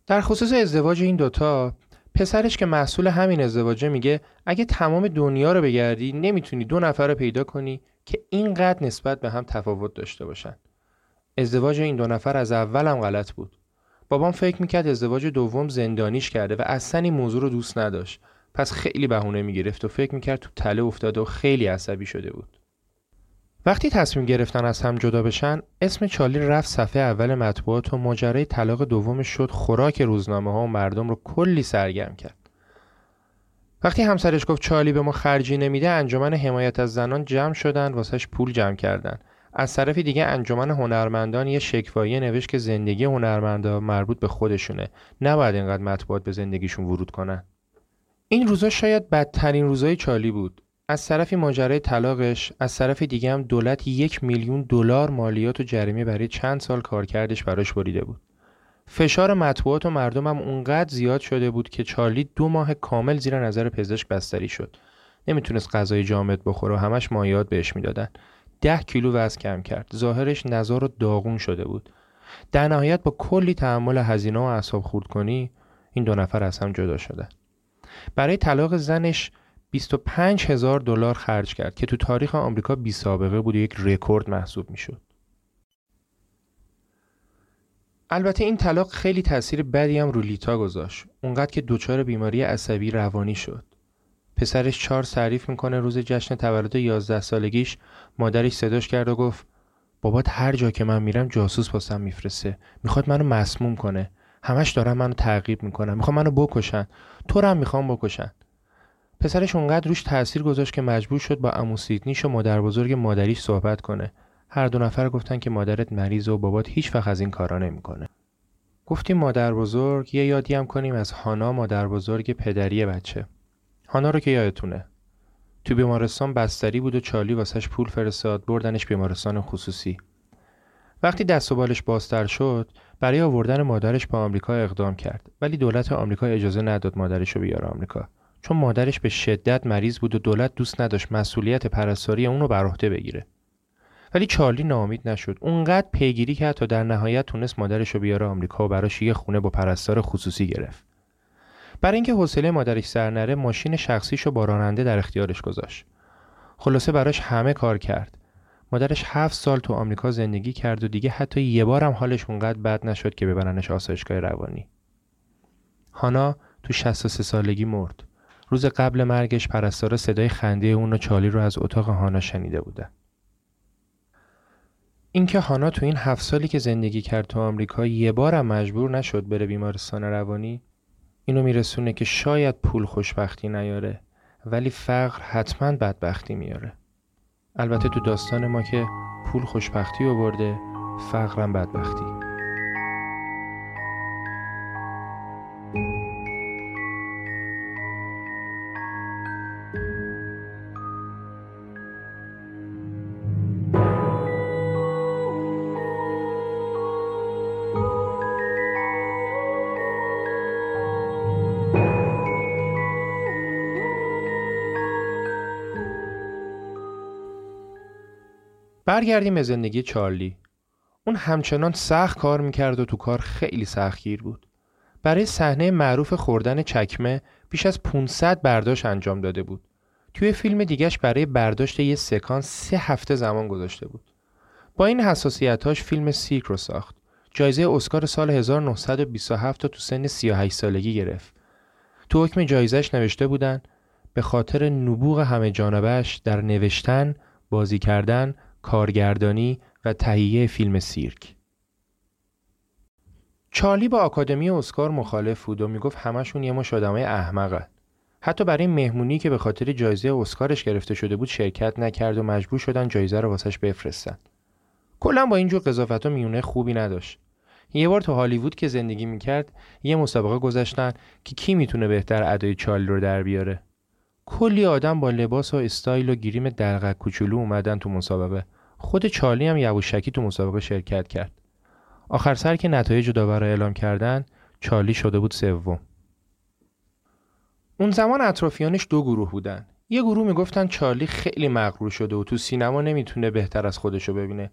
در خصوص ازدواج این دوتا پسرش که محصول همین ازدواجه میگه اگه تمام دنیا رو بگردی نمی‌تونی دو نفر رو پیدا کنی که اینقدر نسبت به هم تفاوت داشته باشن. ازدواج این دو نفر از اول هم غلط بود. بابام فکر می‌کرد ازدواج دوم زندانیش کرده و اصلا این موضوع رو دوست نداشت. پس خیلی بهونه می‌گرفت و فکر می‌کرد تو تله افتاده و خیلی عصبی شده بود. وقتی تصمیم گرفتن از هم جدا بشن اسم چالی رفت صفحه اول مطبوعات و ماجرای طلاق دومش شد خوراک روزنامه ها و مردم رو کلی سرگرم کرد. وقتی همسرش گفت چالی به ما خرجی نمیده انجمن حمایت از زنان جمع شدن واسش پول جمع کردن. از طرف دیگه انجمن هنرمندان یه شکوایی نوشت که زندگی هنرمندا مربوط به خودشونه. نباید اینقدر مطبوعات به زندگیشون ورود کنن. این روزا شاید بدترین روزای چالی بود. از طرفی ماجرای طلاقش از طرف دیگه هم دولت یک میلیون دلار مالیات و جریمه برای چند سال کارکردش براش بریده بود. فشار مطبوعات و مردم هم اونقدر زیاد شده بود که چارلی دو ماه کامل زیر نظر پزشک بستری شد. نمی‌تونست غذای جامد بخوره و همش مایات بهش می‌دادن. ده کیلو وزن کم کرد. ظاهرش نزار و داغون شده بود. در نهایت با کلی تحمل هزینه و اعصاب خورد کنی این دو نفر از هم جدا شدن. برای طلاق زنش 25 هزار دلار خرج کرد که تو تاریخ آمریکا بی سابقه بود و یک رکورد محسوب می‌شد. البته این طلاق خیلی تاثیر بدی هم رو لیتا گذاشت. اونقدر که دچار بیماری عصبی روانی شد. پسرش چار تعریف می‌کنه روز جشن تولد 11 سالگیش مادرش صداش کرد و گفت بابات هر جا که من میرم جاسوس واسم میفرسته می‌خواد منو مسموم کنه همش دارن منو تعقیب می‌کنن می‌خوان منو بکشن تو هم می‌خوام بکشن پسرش اونقدر روش تاثیر گذاشت که مجبور شد با عمو سیدنیش و مادر بزرگ مادریش صحبت کنه. هر دو نفر گفتن که مادرت مریض و بابات هیچ وقت از این کارا نمی‌کنه. گفتیم مادر بزرگ یه یادی هم کنیم از هانا مادر بزرگ پدری بچه. هانا رو که یادتونه. تو بیمارستان بستری بود و چالی واسش پول فرستاد بردنش بیمارستان خصوصی. وقتی دست و بالش بازتر شد برای آوردن مادرش به آمریکا اقدام کرد. ولی دولت آمریکا اجازه نداد مادرش رو بیاره آمریکا. چون مادرش به شدت مریض بود و دولت دوست نداشت مسئولیت پرستاری اون رو بر عهده بگیره. ولی چارلی ناامید نشد. اونقدر پیگیری کرد تا در نهایت تونست مادرش رو بیاره آمریکا و براش یه خونه با پرستار خصوصی گرفت. برای اینکه حوصله مادرش سر نره ماشین شخصیش رو با راننده در اختیارش گذاشت. خلاصه براش همه کار کرد. مادرش هفت سال تو آمریکا زندگی کرد و دیگه حتی یه بارم حالش اونقدر بد نشد که ببرنش آسایشگاه روانی. هانا تو 63 سالگی مرد. روز قبل مرگش پرستارا صدای خنده اون و چالی رو از اتاق هانا شنیده بودن اینکه هانا تو این هفت سالی که زندگی کرد تو آمریکا یه بارم مجبور نشد بره بیمارستان روانی اینو میرسونه که شاید پول خوشبختی نیاره ولی فقر حتما بدبختی میاره. البته تو داستان ما که پول خوشبختی برده فقرم بدبختی. برگردیم به زندگی چارلی. اون همچنان سخت کار می‌کرد و تو کار خیلی سختگیر بود. برای صحنه معروف خوردن چکمه بیش از 500 برداشت انجام داده بود. توی فیلم دیگهش برای برداشت یه سکانس سه هفته زمان گذاشته بود. با این حساسیتاش فیلم سیرک رو ساخت. جایزه اسکار سال 1927 تو سن 38 سالگی گرفت. تو حکم جایزش نوشته بودن به خاطر نبوغ همه جانبش در نوشتن، بازی کردن کارگردانی و تهیه فیلم سیرک. چارلی با آکادمی اسکار مخالف بود و می‌گفت همشون یه مش آدمای احمقن. حتی برای مهمونی که به خاطر جایزه اسکارش گرفته شده بود شرکت نکرد و مجبور شدن جایزه رو واسش بفرستن. کلا با اینجور قضاوت میونه خوبی نداشت. یه بار تو هالیوود که زندگی می‌کرد یه مسابقه گذاشتن که کی می‌تونه بهتر ادای چارلی رو در بیاره. کلی آدم با لباس و استایل و گیریم دلغک کوچولو اومدن تو مسابقه. خود چارلی هم یواشکی تو مسابقه شرکت کرد. آخر سر که نتایج داور را اعلام کردن چارلی شده بود سوم. اون زمان اطرافیانش دو گروه بودن. یه گروه می‌گفتن چارلی خیلی مغرور شده و تو سینما نمی‌تونه بهتر از خودشو ببینه.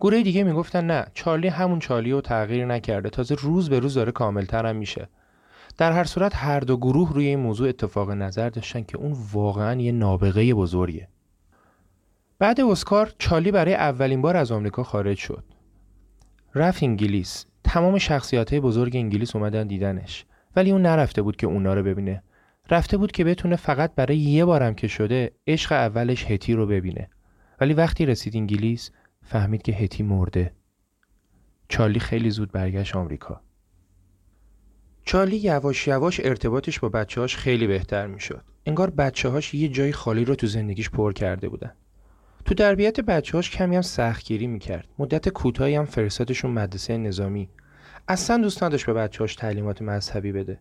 گروه دیگه می‌گفتن نه چارلی همون چارلی رو تغییر نکرده تازه روز به روز داره کاملتر هم میشه. در هر صورت هر دو گروه روی این موضوع اتفاق نظر داشتن که اون واقعا یه نابغه بزرگه. بعد اسکار چالی برای اولین بار از آمریکا خارج شد. رفت انگلیس. تمام شخصیت بزرگ انگلیس اومدن دیدنش. ولی اون نرفته بود که اونا رو ببینه. رفته بود که بتونه فقط برای یه بارم که شده عشق اولش هتی رو ببینه. ولی وقتی رسید انگلیس فهمید که هتی مرده. چارلی خیلی زود برگشت آمریکا. چارلی یواش یواش ارتباطش با بچه‌هاش خیلی بهتر می‌شد. انگار بچه‌هاش یه جای خالی رو تو زندگیش پر کرده بودن. تو تربیت بچه‌هاش کمی هم سختگیری می‌کرد. مدت کوتاهی هم فرستادشون مدرسه نظامی. اصلا دوست نداشت به بچه‌هاش تعلیمات مذهبی بده.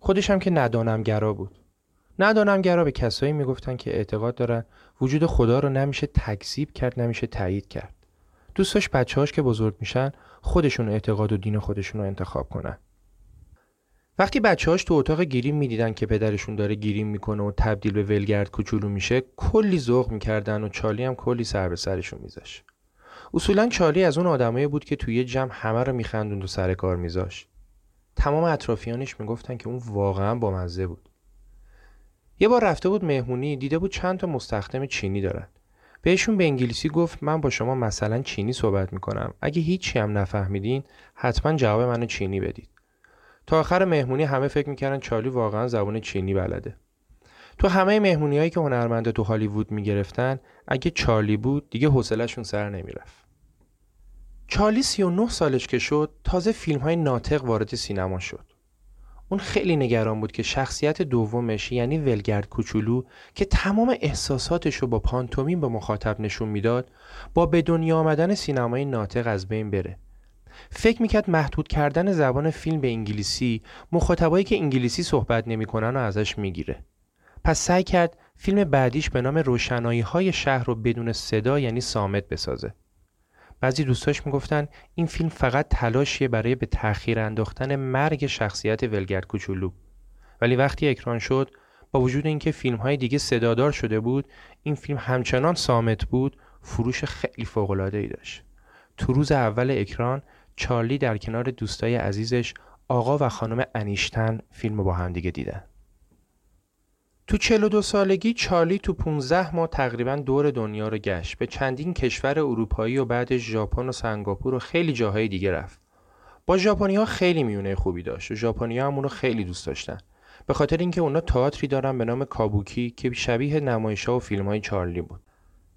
خودش هم که ندانمگرا بود. ندانمگرا به کسایی می‌گفتن که اعتقاد دارن وجود خدا رو نمیشه تکذیب کرد نمیشه تایید کرد. دوست داشت بچه‌هاش که بزرگ میشن خودشون اعتقاد و دین خودشون رو انتخاب کنن. وقتی بچه‌هاش تو اتاق گیریم می‌دیدن که پدرشون داره گیریم می‌کنه و تبدیل به ولگرد کوچولو میشه کلی ذوق می‌کردن و چالی هم کلی سر به سرشون میذاش اصولا چالی از اون آدمایی بود که توی جمع همه رو میخندوند و سر کار میذاش تمام اطرافیانش می‌گفتن که اون واقعا بامزه بود. یه بار رفته بود مهمونی دیده بود چند تا مستخدم چینی دارن. بهشون به انگلیسی گفت من با شما مثلا چینی صحبت می‌کنم. اگه هیچی هم نفهمیدین حتما جواب منو چینی بدید. تا آخر مهمونی همه فکر می‌کردن چارلی واقعا زبان چینی بلده. تو همه مهمونی هایی که هنرمنده تو هالیوود می‌گرفتن اگه چارلی بود دیگه حوصلهشون سر نمی‌رفت. چارلی 39 سالش که شد تازه فیلم های ناطق وارد سینما شد. اون خیلی نگران بود که شخصیت دومش یعنی ولگرد کوچولو که تمام احساساتش رو با پانتومین به مخاطب نشون می‌داد با به دنیا آمدن سینمای ناطق از بین بره. فکر می‌کرد محدود کردن زبان فیلم به انگلیسی مخاطبایی که انگلیسی صحبت نمی‌کنن و ازش می‌گیره. پس سعی کرد فیلم بعدیش به نام روشنایی های شهر رو بدون صدا یعنی سامت بسازه. بعضی دوستاش می‌گفتن این فیلم فقط تلاشیه برای به تأخیر انداختن مرگ شخصیت ولگرد کوچولو. ولی وقتی اکران شد با وجود اینکه فیلم های دیگه صدادار شده بود این فیلم همچنان سامت بود فروش خیلی فوق العاده داشت. تو روز اول اکران چارلی در کنار دوستای عزیزش آقا و خانم انیشتن فیلم با هم دیگه دیدن. تو 42 سالگی چارلی تو 15 ماه تقریبا دور دنیا رو گشت. به چندین کشور اروپایی و بعدش ژاپن و سنگاپور و خیلی جاهای دیگه رفت. با ژاپنی ها خیلی میونه خوبی داشت و ژاپنی هم اونو خیلی دوست داشتن. به خاطر اینکه اونا تئاتری دارن به نام کابوکی که شبیه نمایش‌ها و فیلم های چارلی بود.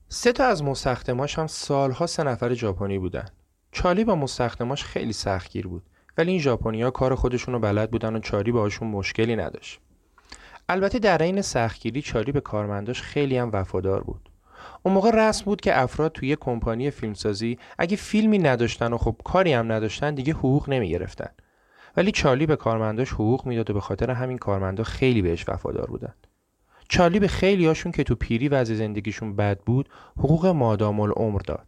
سه تا از مستخدماش هم سالها سه نفر ژاپنی بودن. چارلی با مستخدماش خیلی سختگیر بود. ولی این ژاپنیا کار خودشون رو بلد بودن و چاری باهاشون مشکلی نداشت. البته در این سختگیری چاری به کارمنداش خیلی هم وفادار بود. اون موقع رسم بود که افراد توی کمپانی فیلمسازی اگه فیلمی نداشتن و خب کاری هم نداشتن دیگه حقوق نمی‌گرفتن. ولی چارلی به کارمنداش حقوق می‌داد و به خاطر همین کارمندا خیلی بهش وفادار بودن. چارلی به خیلی هاشون که تو پیری وضع زندگیشون بد بود حقوق مادام العمر داد.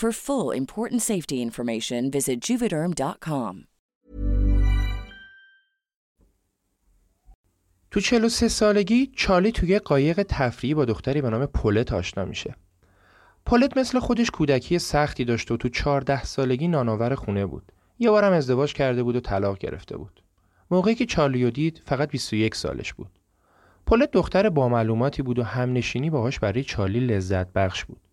For full important safety information, visit juvederm.com. تو 43 سالگی چارلی توی قایق تفریحی با دختری به نام پولت آشنا میشه. پولت مثل خودش کودکی سختی داشت و تو 14 سالگی نانآور خونه بود. یه بارم ازدواج کرده بود و طلاق گرفته بود. موقعی که چارلیو دید فقط 21 سالش بود. پولت دختر با معلوماتی بود و همنشینی باهاش برای چارلی لذت بخش بود.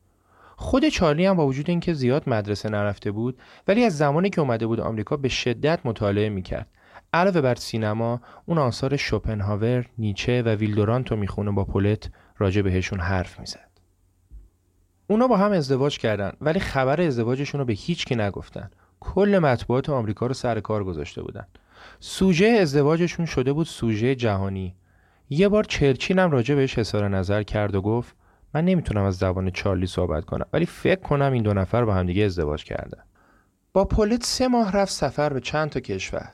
خود چارلی هم با وجود اینکه زیاد مدرسه نرفته بود ولی از زمانی که اومده بود آمریکا به شدت مطالعه می‌کرد. علاوه بر سینما اون آثار شوپنهاور، نیچه و ویلدورانت رو می‌خونه با پولت راجع بهشون حرف می‌زد. اونا با هم ازدواج کردن ولی خبر ازدواجشون رو به هیچ کی نگفتن. کل مطبوعات آمریکا رو سر کار گذاشته بودن. سوژه ازدواجشون شده بود سوژه جهانی. یه بار چرچیل هم راجع بهش اظهار نظر کرد و گفت من نمی‌تونم از زبان چارلی صحبت کنم ولی فکر کنم این دو نفر با همدیگه ازدواج کردن. با پولت سه ماه رفت سفر به چند تا کشور.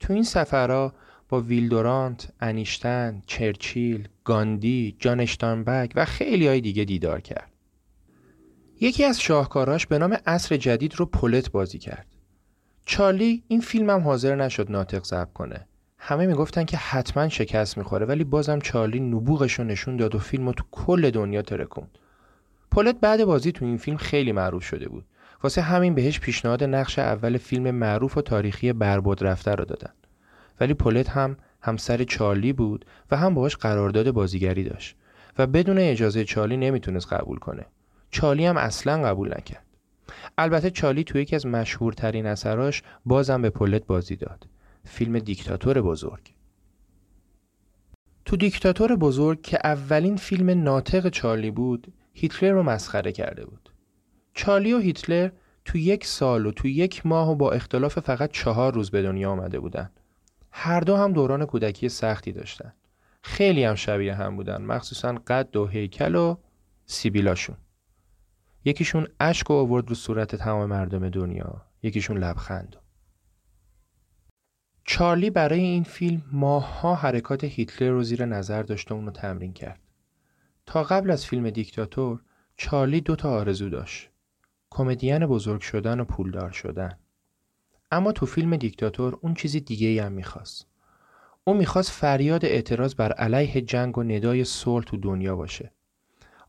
تو این سفرها با ویلدورانت، انیشتن، چرچیل، گاندی، جان اشتانبک و خیلی های دیگه دیدار کرد. یکی از شاهکاراش به نام عصر جدید رو پولت بازی کرد. چارلی این فیلم هم حاضر نشد ناطق ضبط کنه. همه می‌گفتن که حتما شکست می‌خوره ولی بازم چارلی نبوغش رو نشون داد و فیلم رو تو کل دنیا ترکوند. پولت بعد بازی تو این فیلم خیلی معروف شده بود. واسه همین بهش پیشنهاد نقش اول فیلم معروف و تاریخی برباد رفته رو دادن. ولی پولت هم همسر چارلی بود و هم باهاش قرارداد بازیگری داشت و بدون اجازه چارلی نمی‌تونست قبول کنه. چارلی هم اصلا قبول نکرد. البته چارلی توی یکی از مشهورترین اثراش بازم به پولت بازی داد. فیلم دیکتاتور بزرگ. تو دیکتاتور بزرگ که اولین فیلم ناطق چارلی بود، هیتلر رو مسخره کرده بود. چارلی و هیتلر تو یک سال و تو یک ماه و با اختلاف فقط چهار روز به دنیا آمده بودن. هر دو هم دوران کودکی سختی داشتن. خیلی هم شبیه هم بودن مخصوصا قد و هیکل و سیبیلاشون. یکیشون اشک و آورد رو صورت تمام مردم دنیا. یکیشون لبخند چارلی برای این فیلم ماهها حرکات هیتلر رو زیر نظر داشته و اونو تمرین کرد. تا قبل از فیلم دیکتاتور چارلی دو تا آرزو داشت. کمدین بزرگ شدن و پولدار شدن. اما تو فیلم دیکتاتور اون چیزی دیگه ای هم می‌خواست. او می‌خواست فریاد اعتراض بر علیه جنگ و ندای صلح تو دنیا باشه.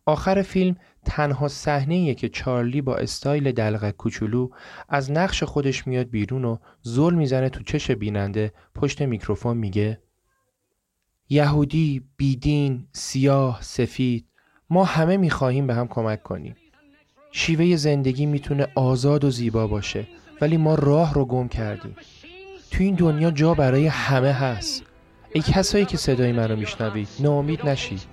آخر فیلم تنها صحنه که چارلی با استایل دلغک کوچولو از نقش خودش میاد بیرون و زل می‌زنه تو چش بیننده پشت میکروفون میگه یهودی، بیدین، سیاه، سفید ما همه می‌خواهیم به هم کمک کنیم. شیوه زندگی می‌تونه آزاد و زیبا باشه ولی ما راه رو گم کردیم. تو این دنیا جا برای همه هست. ای کسایی که صدای منو میشنوید ناامید نشید.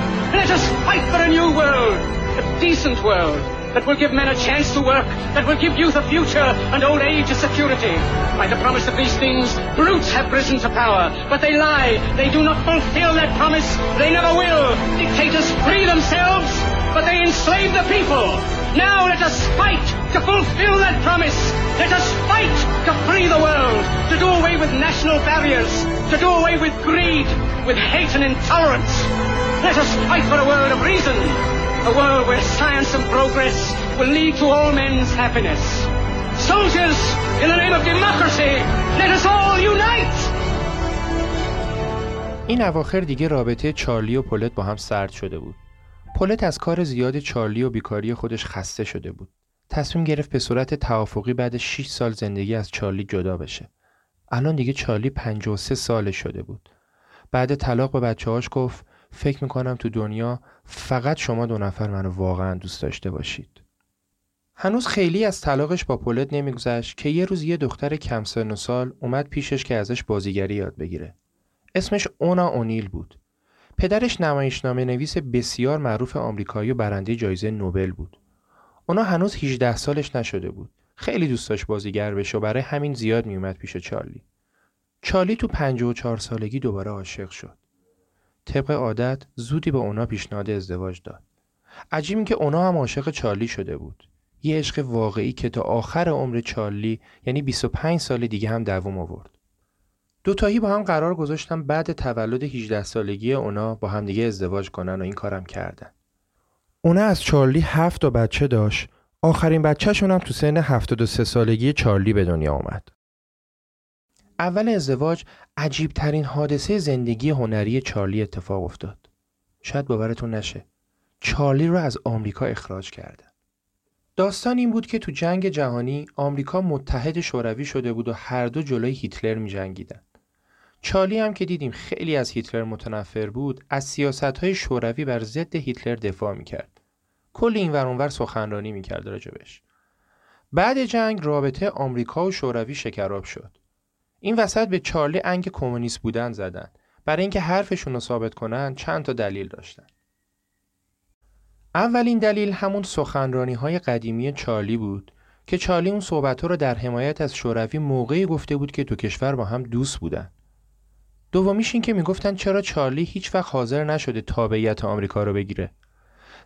Let us fight for a new world, a decent world that will give men a chance to work, that will give youth a future and old age a security. By the promise of these things, brutes have risen to power, but they lie. They do not fulfill that promise. They never will. Dictators free themselves, but they enslave the people. Now let us fight to fulfill that promise. Let us fight to free the world, to do away with national barriers, to do away with greed, with hate and intolerance. Let us fight for a world of reason, a world where science and progress will lead to all men's happiness. Soldiers, in the name of democracy, let us all unite! این اواخر دیگه رابطه چارلی و پولت با هم سرد شده بود. پولت از کار زیاد چارلی و بیکاری خودش خسته شده بود. تصمیم گرفت به صورت توافقی بعد 6 سال زندگی از چارلی جدا بشه. الان دیگه چارلی 53 ساله شده بود. بعد طلاق به بچه هاش گفت فکر می‌کنم تو دنیا فقط شما دو نفر منو واقعا دوست داشته باشید. هنوز خیلی از طلاقش با پولت نمیگذشت که یه روز یه دختر کم سن و سال اومد پیشش که ازش بازیگری یاد بگیره. اسمش اونا اونیل بود. پدرش نمایشنامه نویس بسیار معروف آمریکایی و برنده جایزه نوبل بود. اونا هنوز 18 سالش نشده بود. خیلی دوست داشت بازیگر بشه و برای همین زیاد میومد پیش چارلی. چارلی تو 54 سالگی دوباره عاشق شد. طبق عادت زودی به اونا پیشنهاد ازدواج داد. عجیب این که اونا هم عاشق چارلی شده بود. یه عشق واقعی که تا آخر عمر چارلی یعنی 25 سال دیگه هم دوام آورد. دوتایی با هم قرار گذاشتن بعد تولد 18 سالگی اونا با هم دیگه ازدواج کنن و این کارم کردن. اونا از چارلی هفت تا بچه داشت. آخرین بچهشون هم تو سن 73 سالگی چارلی به دنیا آمد. اول ازدواج عجیب ترین حادثه زندگی هنری چارلی اتفاق افتاد. شاید باورتون نشه. چارلی رو از آمریکا اخراج کردن. داستان این بود که تو جنگ جهانی آمریکا متحد شوروی شده بود و هر دو جلوی هیتلر می جنگیدن. چارلی هم که دیدیم خیلی از هیتلر متنفر بود از سیاست های شوروی بر ضد هیتلر دفاع می کرد. کل این ورانور سخنرانی می کرد راجبش. بعد جنگ رابطه آمریکا و شوروی شکراب شد. این وسط به چارلی انگ کمونیست بودن زدن. برای اینکه حرفشون رو ثابت کنن چند تا دلیل داشتن. اولین دلیل همون سخنرانی های قدیمی چارلی بود که چارلی اون صحبت رو در حمایت از شوروی موقعی گفته بود که دو کشور با هم دوست بودن. دومیش این که می‌گفتن چرا چارلی هیچ وقت حاضر نشده تابعیت آمریکا رو بگیره.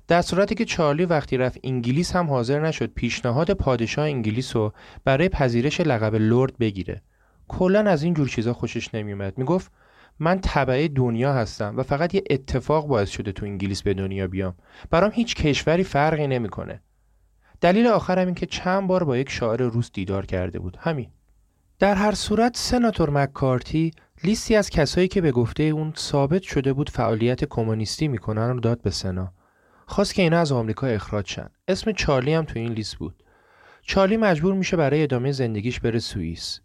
در صورتی که چارلی وقتی رفت انگلیس هم حاضر نشد پیشنهاد پادشاه انگلیس رو برای پذیرش لقب لرد بگیره. کلا از این جور چیزا خوشش نمیومد. می‌گفت من تبعه دنیا هستم و فقط یه اتفاق باعث شده تو انگلیس به دنیا بیام. برام هیچ کشوری فرقی نمی‌کنه. دلیل آخرم این که چند بار با یک شاعر روس دیدار کرده بود. همین. در هر صورت سناتور مککارتی لیستی از کسایی که به گفته اون ثابت شده بود فعالیت کمونیستی می‌کنن رو داد به سنا. خواست که اینا از آمریکا اخراج شن. اسم چارلی هم تو این لیست بود. چارلی مجبور میشه برای ادامه زندگیش بره سوئیس.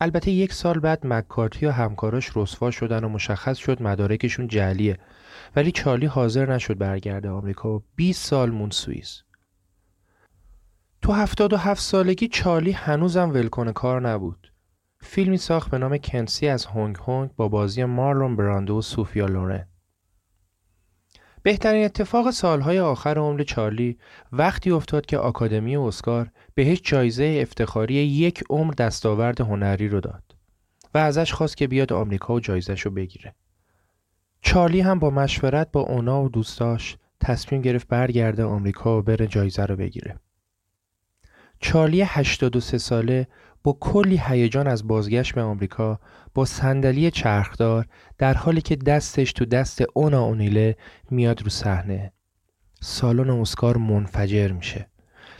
البته یک سال بعد مکارتی و همکاراش رسوا شدن و مشخص شد مدارکشون جعلیه ولی چارلی حاضر نشد برگرده آمریکا و 20 سال مون سوئیس تو هفتاد و هفت سالگی چارلی هنوزم ولکن کار نبود. فیلمی ساخت به نام کنسی از هنگ هنگ با بازی مارلون براندو و سوفیا لورن. بهترین اتفاق سالهای آخر عمر چارلی وقتی افتاد که آکادمی اسکار بهش جایزه افتخاری یک عمر دستاورد هنری رو داد و ازش خواست که بیاد آمریکا و جایزش رو بگیره. چارلی هم با مشورت با اونا و دوستاش تصمیم گرفت برگرده آمریکا و بره جایزه رو بگیره. چارلی 83 ساله با کلی هیجان از بازگشت به آمریکا با صندلی چرخدار در حالی که دستش تو دست اونا اونیله میاد رو صحنه. سالن اسکار منفجر میشه.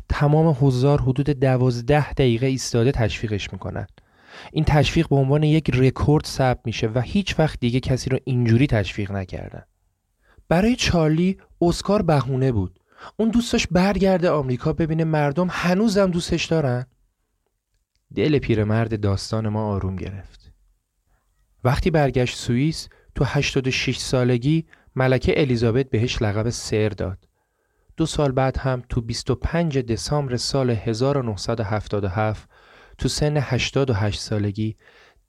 تمام حضار حدود دوازده دقیقه ایستاده تشویقش می‌کنن. این تشویق به عنوان یک رکورد ثبت میشه و هیچ وقت دیگه کسی رو اینجوری تشویق نکردن. برای چارلی اسکار بهونه بود. اون دوستش برگرده آمریکا ببینه مردم هنوزم دوستش دارن؟ دل پیرمرد داستان ما آروم گرفت وقتی برگشت سوئیس تو 86 سالگی ملکه الیزابت بهش لقب سر داد دو سال بعد هم تو 25 دسامبر سال 1977 تو سن 88 سالگی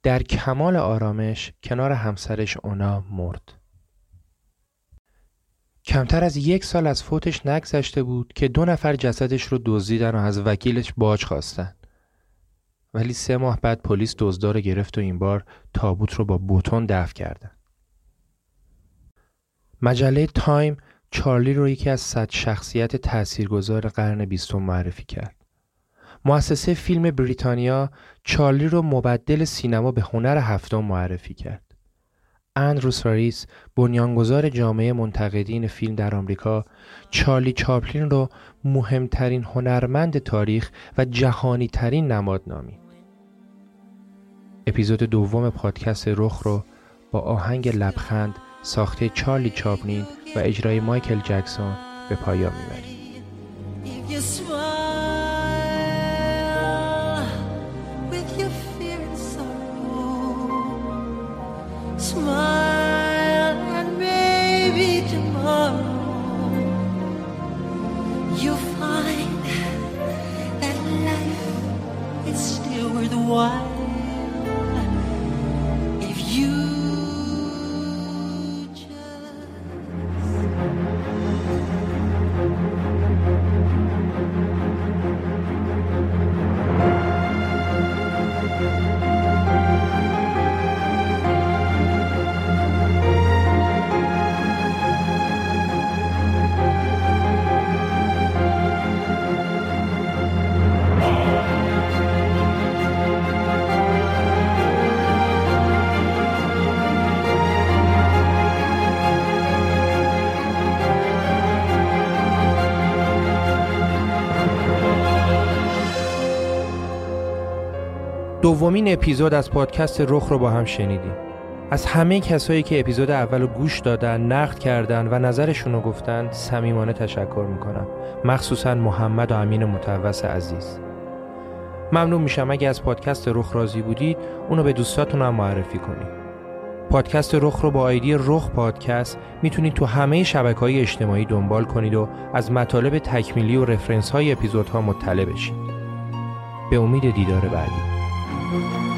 در کمال آرامش کنار همسرش اونا مرد. کمتر از یک سال از فوتش نگذشته بود که دو نفر جسدش رو دزدیدن و از وکیلش باج خواستن. ولی سه ماه بعد پلیس دزدا رو گرفت و این بار تابوت رو با بتون دفن کردن. مجله تایم چارلی رو یکی از صد شخصیت تاثیرگذار قرن بیستم معرفی کرد. مؤسسه فیلم بریتانیا چارلی رو مبدل سینما به هنر هفتم معرفی کرد. اندرو ساریس بنیانگذار جامعه منتقدین فیلم در آمریکا چارلی چاپلین رو مهمترین هنرمند تاریخ و جهانی ترین نماد نامید. اپیزود دوم پادکست رخ رو با آهنگ لبخند ساخته چارلی چاپلین و اجرای مایکل جکسون به پایان می‌بریم. دومین اپیزود از پادکست رخ رو با هم شنیدیم. از همه کسایی که اپیزود اول رو گوش دادن نقد کردن و نظرشون رو گفتن صمیمانه تشکر می‌کنم. مخصوصا محمد و امین متوس عزیز. ممنون میشم اگه از پادکست رخ راضی بودید اونو به دوستاتون هم معرفی کنید. پادکست رخ رو با آیدی رخ پادکست می‌تونید تو همه شبکه های اجتماعی دنبال کنید و از مطالب تکمیلی و رفرنس های اپیزودها مطلع بشید. به امید دیدار بعدی. Thank you.